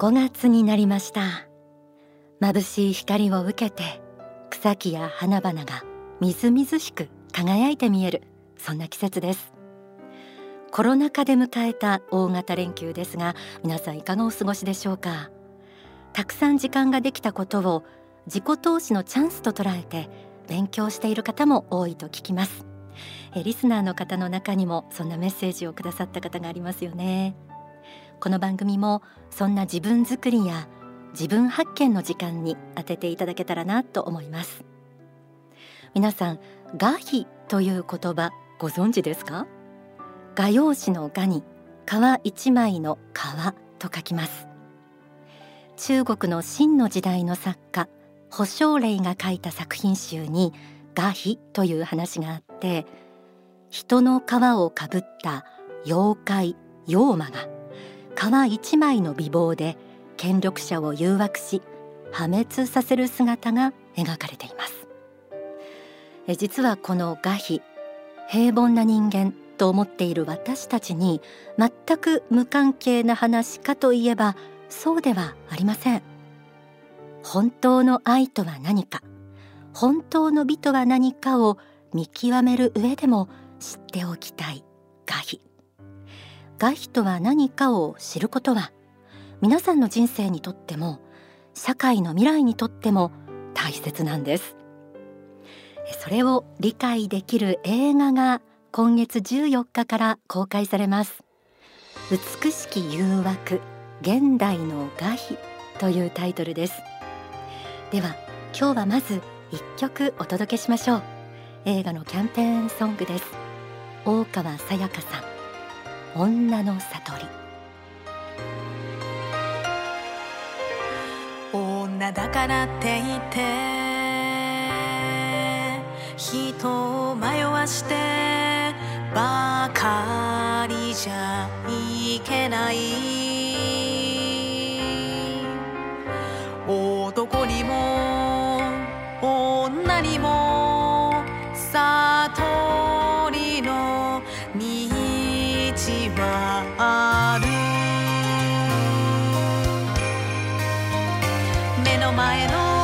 5月になりました。眩しい光を受けて草木や花々がみずみずしく輝いて見えるそんな季節です。コロナ禍で迎えた大型連休ですが皆さんいかがお過ごしでしょうか？たくさん時間ができたことを自己投資のチャンスと捉えて勉強している方も多いと聞きます。リスナーの方の中にもそんなメッセージをくださった方がありますよね。この番組もそんな自分作りや自分発見の時間に当てていただけたらなと思います。皆さん画皮という言葉ご存知ですか？画用紙の画に皮一枚の皮と書きます。中国の秦の時代の作家保証霊が書いた作品集に画皮という話があって人の皮をかぶった妖怪妖魔が皮一枚の美貌で権力者を誘惑し破滅させる姿が描かれています。実はこの画皮平凡な人間と思っている私たちに全く無関係な話かといえばそうではありません。本当の愛とは何か本当の美とは何かを見極める上でも知っておきたい画皮外皮とは何かを知ることは皆さんの人生にとっても社会の未来にとっても大切なんです。それを理解できる映画が今月14日から公開されます。美しき誘惑現代の画皮というタイトルです。では今日はまず一曲お届けしましょう。映画のキャンペーンソングです。大川さやかさん。女の悟り。女だからって言って人を迷わしてばかりじゃいけない。目の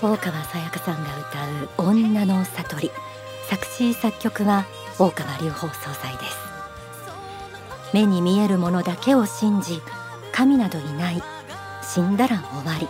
大川さやかさんが歌う女の悟り作詞作曲は大川隆法総裁です。目に見えるものだけを信じ神などいない死んだら終わり。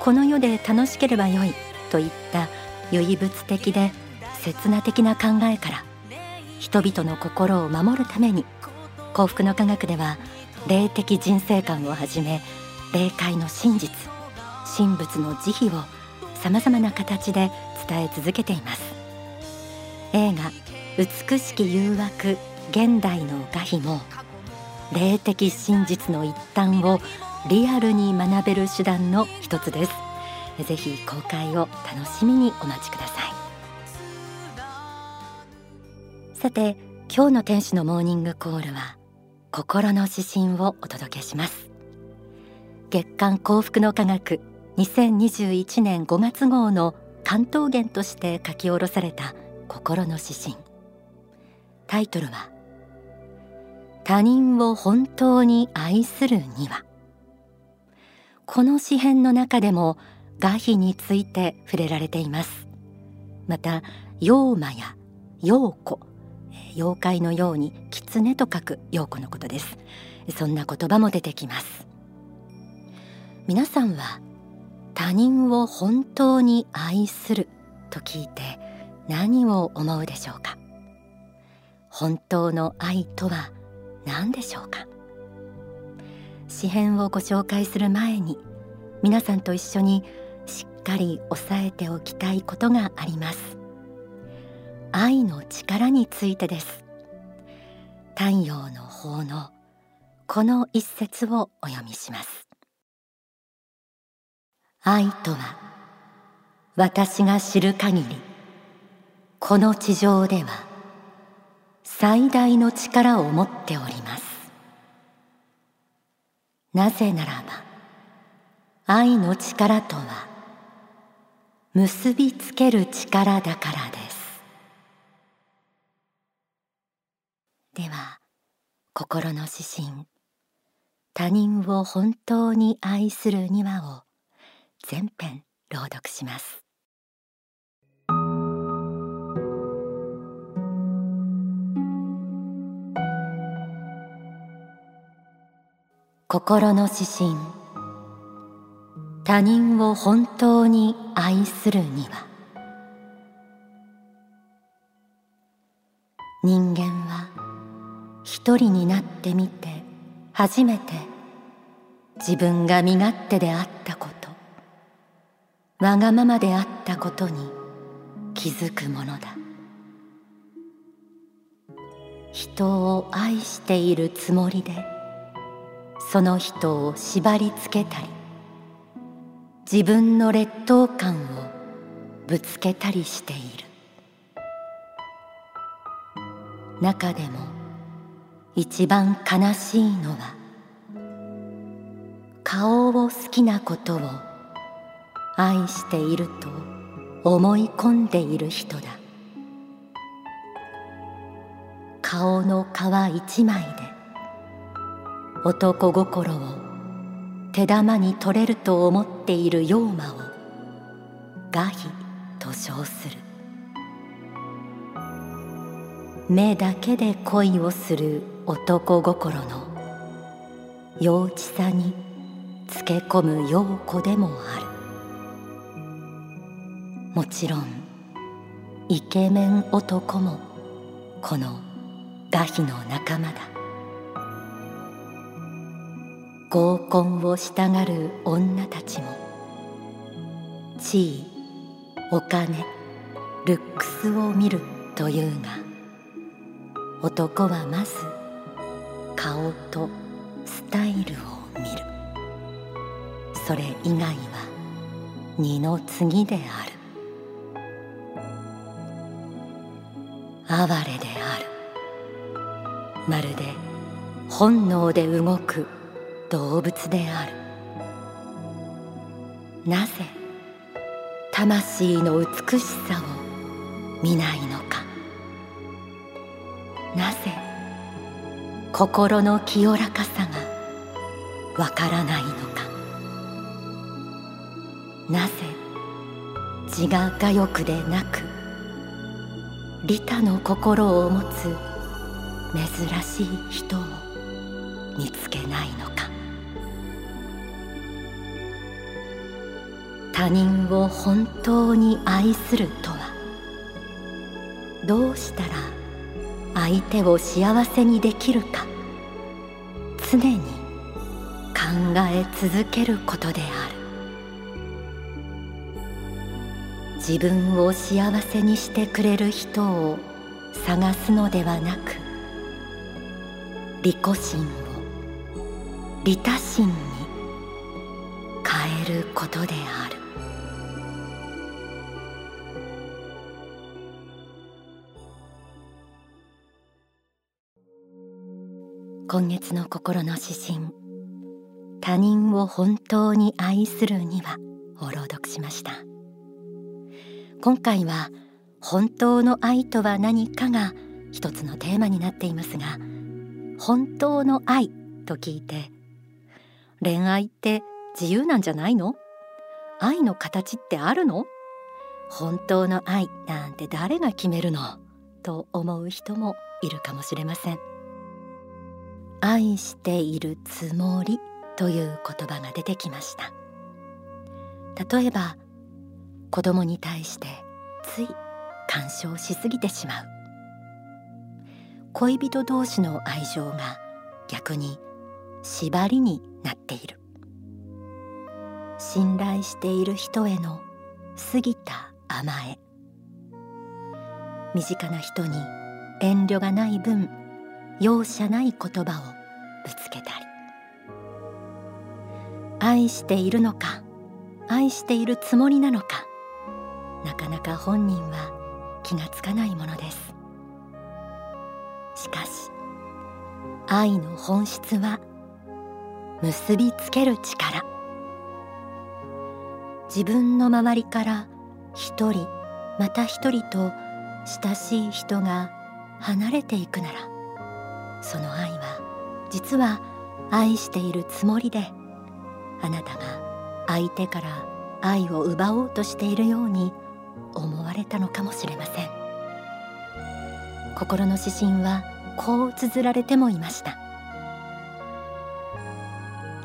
この世で楽しければよいといった唯物的で刹那的な考えから人々の心を守るために幸福の科学では霊的人生観をはじめ霊界の真実神仏の慈悲をさまざまな形で伝え続けています。映画美しき誘惑現代の画皮も霊的真実の一端をリアルに学べる手段の一つです。ぜひ公開を楽しみにお待ちください。さて今日の天使のモーニングコールは心の指針をお届けします。月刊幸福の科学2021年5月号の関東源として書き下ろされた心の指針。タイトルは他人を本当に愛するには。この詩編の中でも画碑について触れられています。また妖魔や妖子妖怪のように狐と書く妖子のことです。そんな言葉も出てきます。皆さんは他人を本当に愛すると聞いて何を思うでしょうか？本当の愛とは何でしょうか？詩編をご紹介する前に皆さんと一緒にしっかり押さえておきたいことがあります。愛の力についてです。太陽の法のこの一節をお読みします。愛とは私が知る限りこの地上では最大の力を持っております。なぜならば愛の力とは結びつける力だからです。では心の指針他人を本当に愛するにはを全編朗読します。心の指針。他人を本当に愛するには。人間は一人になってみて初めて自分が身勝手であったこと。わがままであったことに気づくものだ。人を愛しているつもりでその人を縛りつけたり自分の劣等感をぶつけたりしている。中でも一番悲しいのは顔を好きなことを愛していると思い込んでいる人だ。顔の皮一枚で男心を手玉に取れると思っている妖魔をガヒと称する。目だけで恋をする男心の幼稚さにつけ込む陽子でもある。もちろんイケメン男もこのガヒの仲間だ。合コンをしたがる女たちも地位お金ルックスを見るというが男はまず顔とスタイルを見る。それ以外は二の次である。哀れである。まるで本能で動く動物である。なぜ魂の美しさを見ないのか。なぜ心の清らかさがわからないのか。なぜ自我が欲でなく利他の心を持つ珍しい人を見つけないのか。他人を本当に愛するとはどうしたら相手を幸せにできるか常に考え続けることである。自分を幸せにしてくれる人を探すのではなく利己心を利他心に変えることである。今月の心の指針他人を本当に愛するにはを朗読しました。今回は本当の愛とは何かが一つのテーマになっていますが本当の愛と聞いて恋愛って自由なんじゃないの？愛の形ってあるの？本当の愛なんて誰が決めるの？と思う人もいるかもしれません。愛しているつもりという言葉が出てきました。例えば子供に対してつい干渉しすぎてしまう。恋人同士の愛情が逆に縛りになっている。信頼している人への過ぎた甘え。身近な人に遠慮がない分容赦ない言葉をぶつけたり。愛しているのか愛しているつもりなのか。なかなか本人は気がつかないものです。しかし愛の本質は結びつける力。自分の周りから一人また一人と親しい人が離れていくならその愛は実は愛しているつもりであなたが相手から愛を奪おうとしているようにわれたのかもしれません。心の指針はこう綴られてもいました。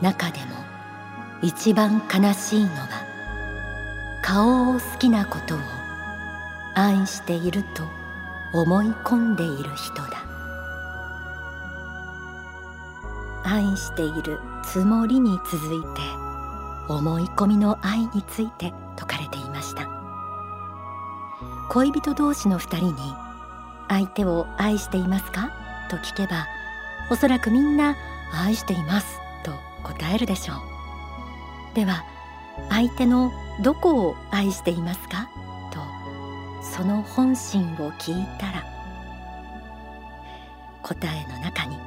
中でも一番悲しいのは顔を好きなことを愛していると思い込んでいる人だ。愛しているつもりに続いて思い込みの愛について説かれていました恋人同士の二人に相手を愛していますか？と聞けばおそらくみんな愛していますと答えるでしょう。では相手のどこを愛していますか？とその本心を聞いたら答えの中に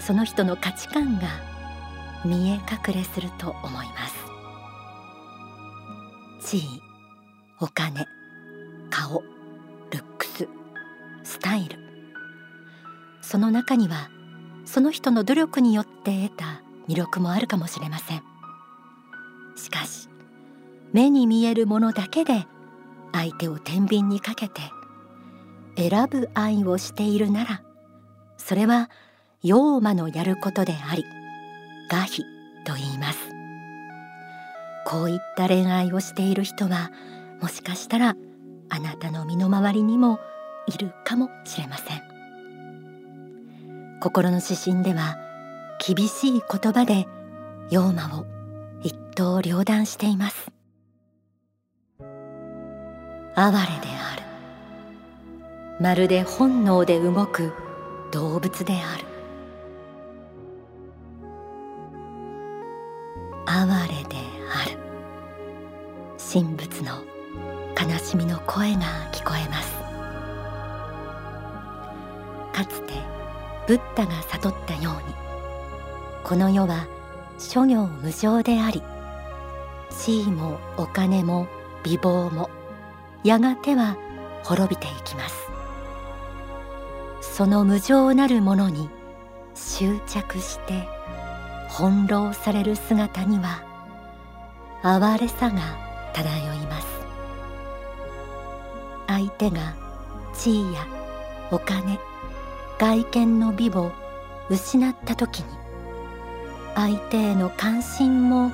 その人の価値観が見え隠れすると思います。地位お金タイルその中にはその人の努力によって得た魅力もあるかもしれません。しかし目に見えるものだけで相手を天秤にかけて選ぶ愛をしているならそれは妖魔のやることであり我非と言います。こういった恋愛をしている人はもしかしたらあなたの身の回りにもいるかもしれません。心の指針では厳しい言葉で妖魔を一刀両断しています。哀れである。まるで本能で動く動物である。哀れである。神仏の悲しみの声が聞こえます。かつてブッダが悟ったように。この世は諸行無常であり地位もお金も美貌もやがては滅びていきます。その無常なるものに執着して翻弄される姿には哀れさが漂います。相手が地位やお金外見の美を失った時に相手への関心も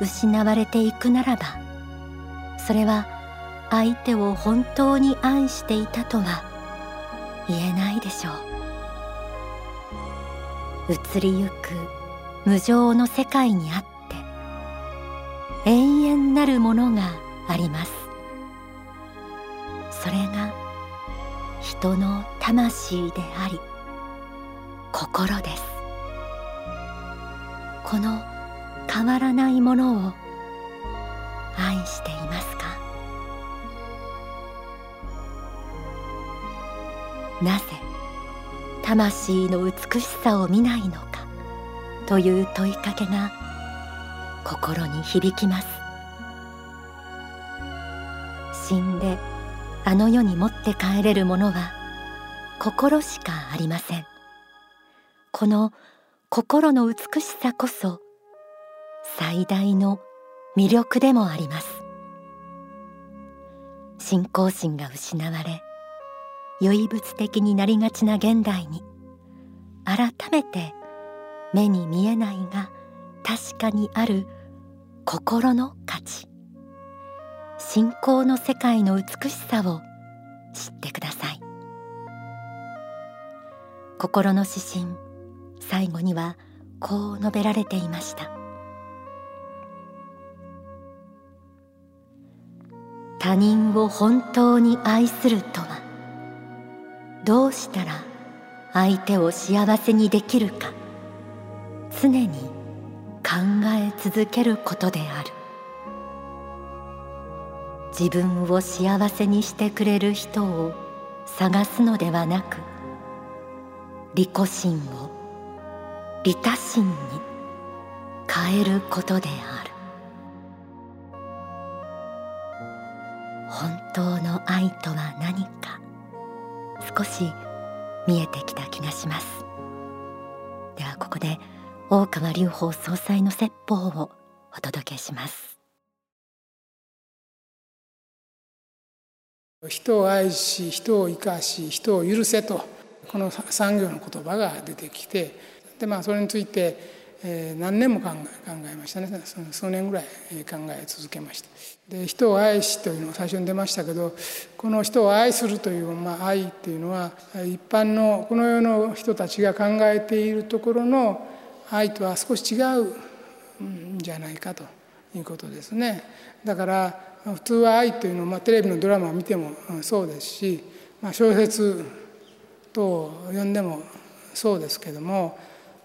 失われていくならばそれは相手を本当に愛していたとは言えないでしょう。移りゆく無常の世界にあって永遠なるものがあります。それが人の魂であり心です。この変わらないものを愛していますか？なぜ魂の美しさを見ないのか？という問いかけが心に響きます。死んであの世に持って帰れるものは心しかありません。この心の美しさこそ最大の魅力でもあります。信仰心が失われ唯物的になりがちな現代に改めて目に見えないが確かにある心の価値。信仰の世界の美しさを知ってください。心の指針。最後にはこう述べられていました。他人を本当に愛するとはどうしたら相手を幸せにできるか常に考え続けることである。自分を幸せにしてくれる人を探すのではなく利己心を利他心に変えることである。本当の愛とは何か少し見えてきた気がします。ではここで大川隆法総裁の説法をお届けします。人を愛し人を生かし人を許せと。この産業の言葉が出てきてでまあそれについてえー、何年も考え考えましたね。その数年ぐらい考え続けました。で人を愛しというのが最初に出ましたけどこの人を愛するという、まあ、愛っていうのは一般のこの世の人たちが考えているところの愛とは少し違うんじゃないかと。いうことですね。だから普通は愛というのは、まあ、テレビのドラマを見てもそうですし、まあ、小説等を読んでもそうですけども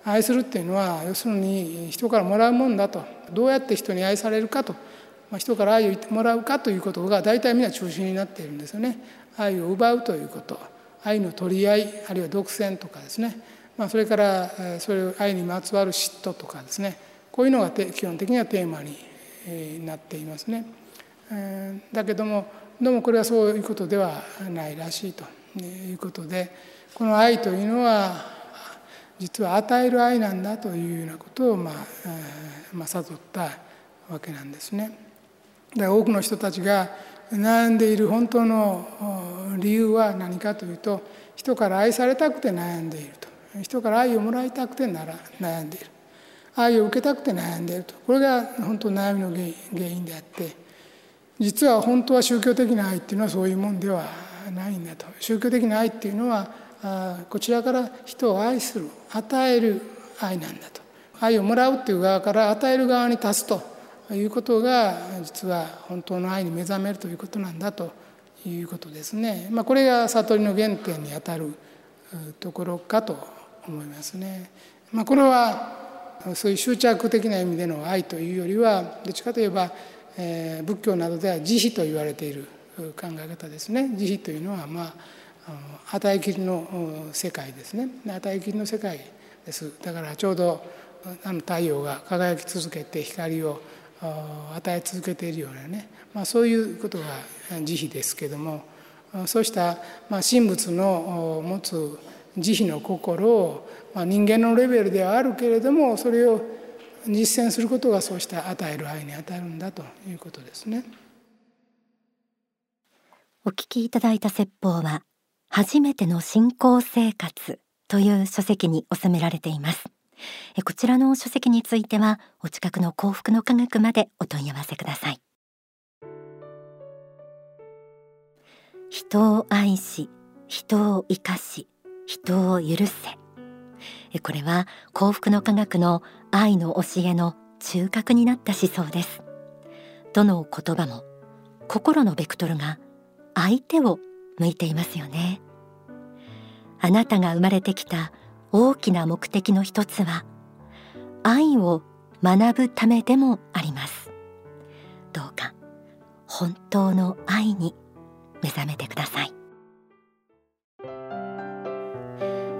愛するっていうのは要するに人からもらうもんだと。どうやって人に愛されるかと、まあ、人から愛を言ってもらうかということが大体みんな中心になっているんですよね。愛を奪うということ。愛の取り合いあるいは独占とかですね、まあ、それからそれを愛にまつわる嫉妬とかですね。こういうのが基本的にはテーマになっていますね。だけどもどうもこれはそういうことではないらしいということでこの愛というのは実は与える愛なんだというようなことを、まあまあ、悟ったわけなんですね。で多くの人たちが悩んでいる本当の理由は何かというと人から愛されたくて悩んでいると。人から愛をもらいたくてなら悩んでいる。愛を受けたくて悩んでいると。これが本当悩みの原因であって実は本当は宗教的な愛っていうのはそういうもんではないんだと。宗教的な愛っていうのはこちらから人を愛する与える愛なんだと愛をもらうっていう側から与える側に立つということが実は本当の愛に目覚めるということなんだということですね。まあ、これが悟りの原点にあたるところかと思いますね。まあ、これはそういう執着的な意味での愛というよりはどっちかといえば、えー、仏教などでは慈悲と言われている考え方ですね。慈悲というのはまあ与えきりの世界ですね。与えきりの世界です。だからちょうどあの太陽が輝き続けて光を与え続けているようなね、まあ、そういうことが慈悲ですけどもそうした、まあ、神仏の持つ慈悲の心を、まあ、人間のレベルではあるけれどもそれを実践することがそうした与える愛にあたるんだということですね。お聞きいただいた説法は初めての信仰生活という書籍に収められています。こちらの書籍についてはお近くの幸福の科学までお問い合わせください。人を愛し人を生かし人を許せ。これは幸福の科学の愛の教えの中核になった思想です。どの言葉も心のベクトルが相手を向いていますよね。あなたが生まれてきた大きな目的の一つは愛を学ぶためでもあります。どうか本当の愛に目覚めてください。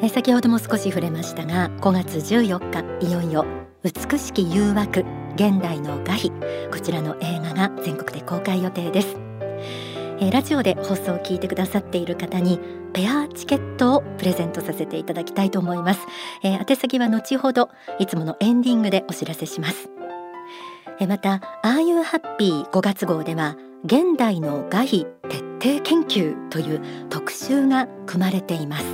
え先ほども少し触れましたが5月14日いよいよ美しき誘惑現代の画碑こちらの映画が全国で公開予定です。えー、ラジオで放送を聞いてくださっている方にペアチケットをプレゼントさせていただきたいと思います、えー、宛先は後ほどいつものエンディングでお知らせします。えー、また「ああいうハッピー」5月号では現代の画費徹底研究という特集が組まれています。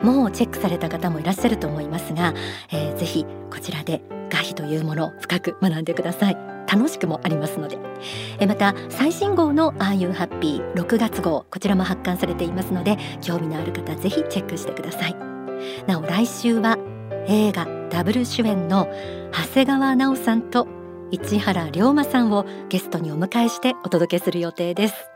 もうチェックされた方もいらっしゃると思いますが、えー、ぜひこちらで画費というものを深く学んでください。楽しくもありますので。えまた最新号の「ああいうハッピー」6月号こちらも発刊されていますので興味のある方ぜひチェックしてください。なお来週は映画ダブル主演の長谷川奈緒さんと市原龍馬さんをゲストにお迎えしてお届けする予定です。